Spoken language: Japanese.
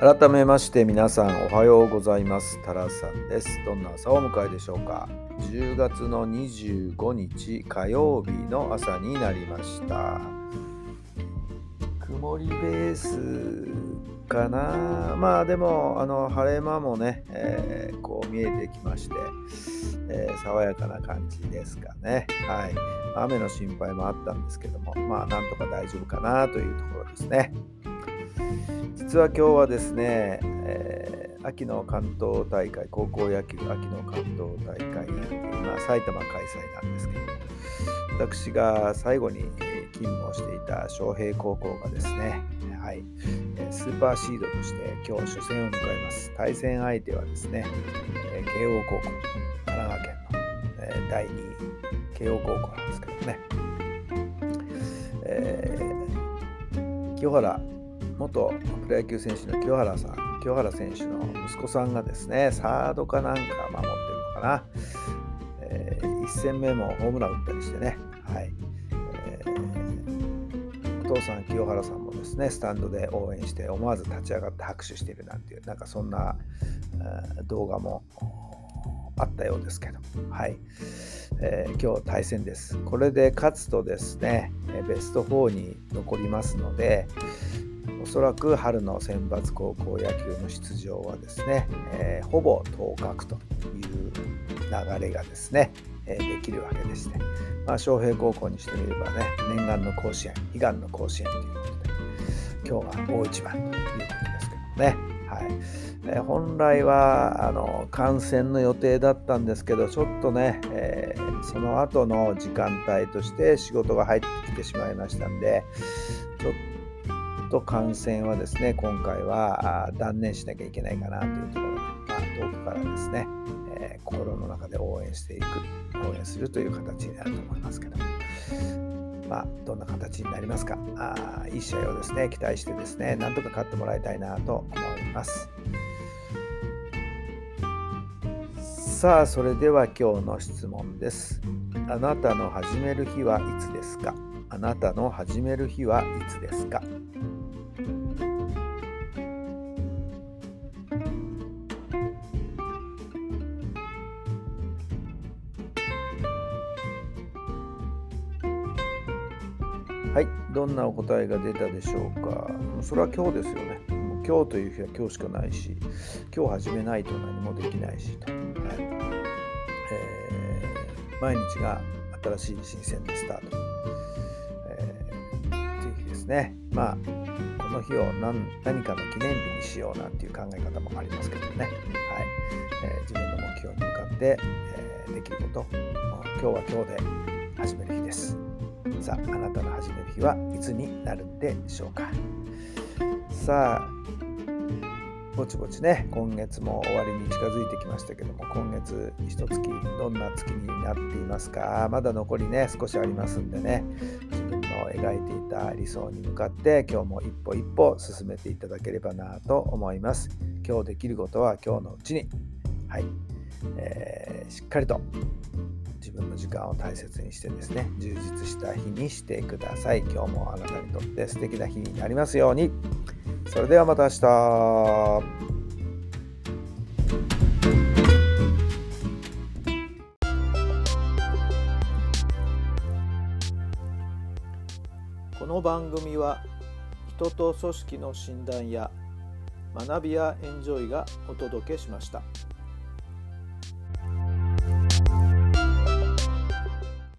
改めまして皆さんおはようございます。タラさんです。どんな朝をお迎えでしょうか。10月の25日火曜日の朝になりました。曇りベースかな。まあでもあの晴れ間もね、えー、こう見えてきまして、えー、爽やかな感じですかね。はい。雨の心配もあったんですけどもまあなんとか大丈夫かなというところですね。実は今日はですね、えー、秋の関東大会、高校野球秋の関東大会、今、埼玉開催なんですけども、私が最後に勤務をしていた昌平高校がですね、はい、スーパーシードとして今日初戦を迎えます。対戦相手はですね、慶応高校、神奈川県の第2位、慶応高校なんですけどね、えー、清原元プロ野球選手の清原さん、清原選手の息子さんがですね、サードかなんか守ってるのかな。えー、1戦目もホームラン打ったりしてね、はい。えー、お父さん、清原さんもですね、スタンドで応援して、思わず立ち上がって拍手しているなんていう、なんかそんな、動画もあったようですけど、はい。えー、今日対戦です。これで勝つとですね、ベスト4に残りますので、おそらく春の選抜高校野球の出場はですね、えー、ほぼ当確という流れがですね、えー、できるわけですね。まあ、昌平高校にしてみればね、念願の甲子園、悲願の甲子園ということで、今日は大一番ということですけどね。はいえ、本来はあの観戦の予定だったんですけど、ちょっとね、えー、その後の時間帯として仕事が入ってきてしまいましたんで、と感染はですね、今回は断念しなきゃいけないかなというところで、まあ、遠くからですね、えー、心の中で応援していく、応援するという形になると思いますけど、まあ、どんな形になりますかあ、いい試合をですね、期待してですね、なんとか勝ってもらいたいなと思います。さあ、それでは今日の質問です。あなたの始める日はいつですかあなたの始める日はいつですかはい、どんなお答えが出たでしょうか。それは今日ですよね。今日という日は今日しかないし、今日始めないと何もできないしと。はいえー、毎日が新しい新鮮なスタート。えー、という日ですね。まあ、この日を何何かの記念日にしようなんていう考え方もありますけどね。はいえー、自分の目標に向かって、えー、できること、今日は今日で始める日です。さあ、あなたの始める日はいつになるんでしょうか？さあ、ぼちぼちね、今月も終わりに近づいてきましたけども、今月一月、どんな月になっていますか？まだ残りね、少しありますんでね、自分の描いていた理想に向かって、今日も一歩一歩進めていただければなと思います。今日できることは今日のうちに、はい、えー、しっかりと自分の時間を大切にしてですね、充実した日にしてください。今日もあなたにとって素敵な日になりますように。それではまた明日。この番組は人と組織の診断や学びやエンジョイがお届けしました。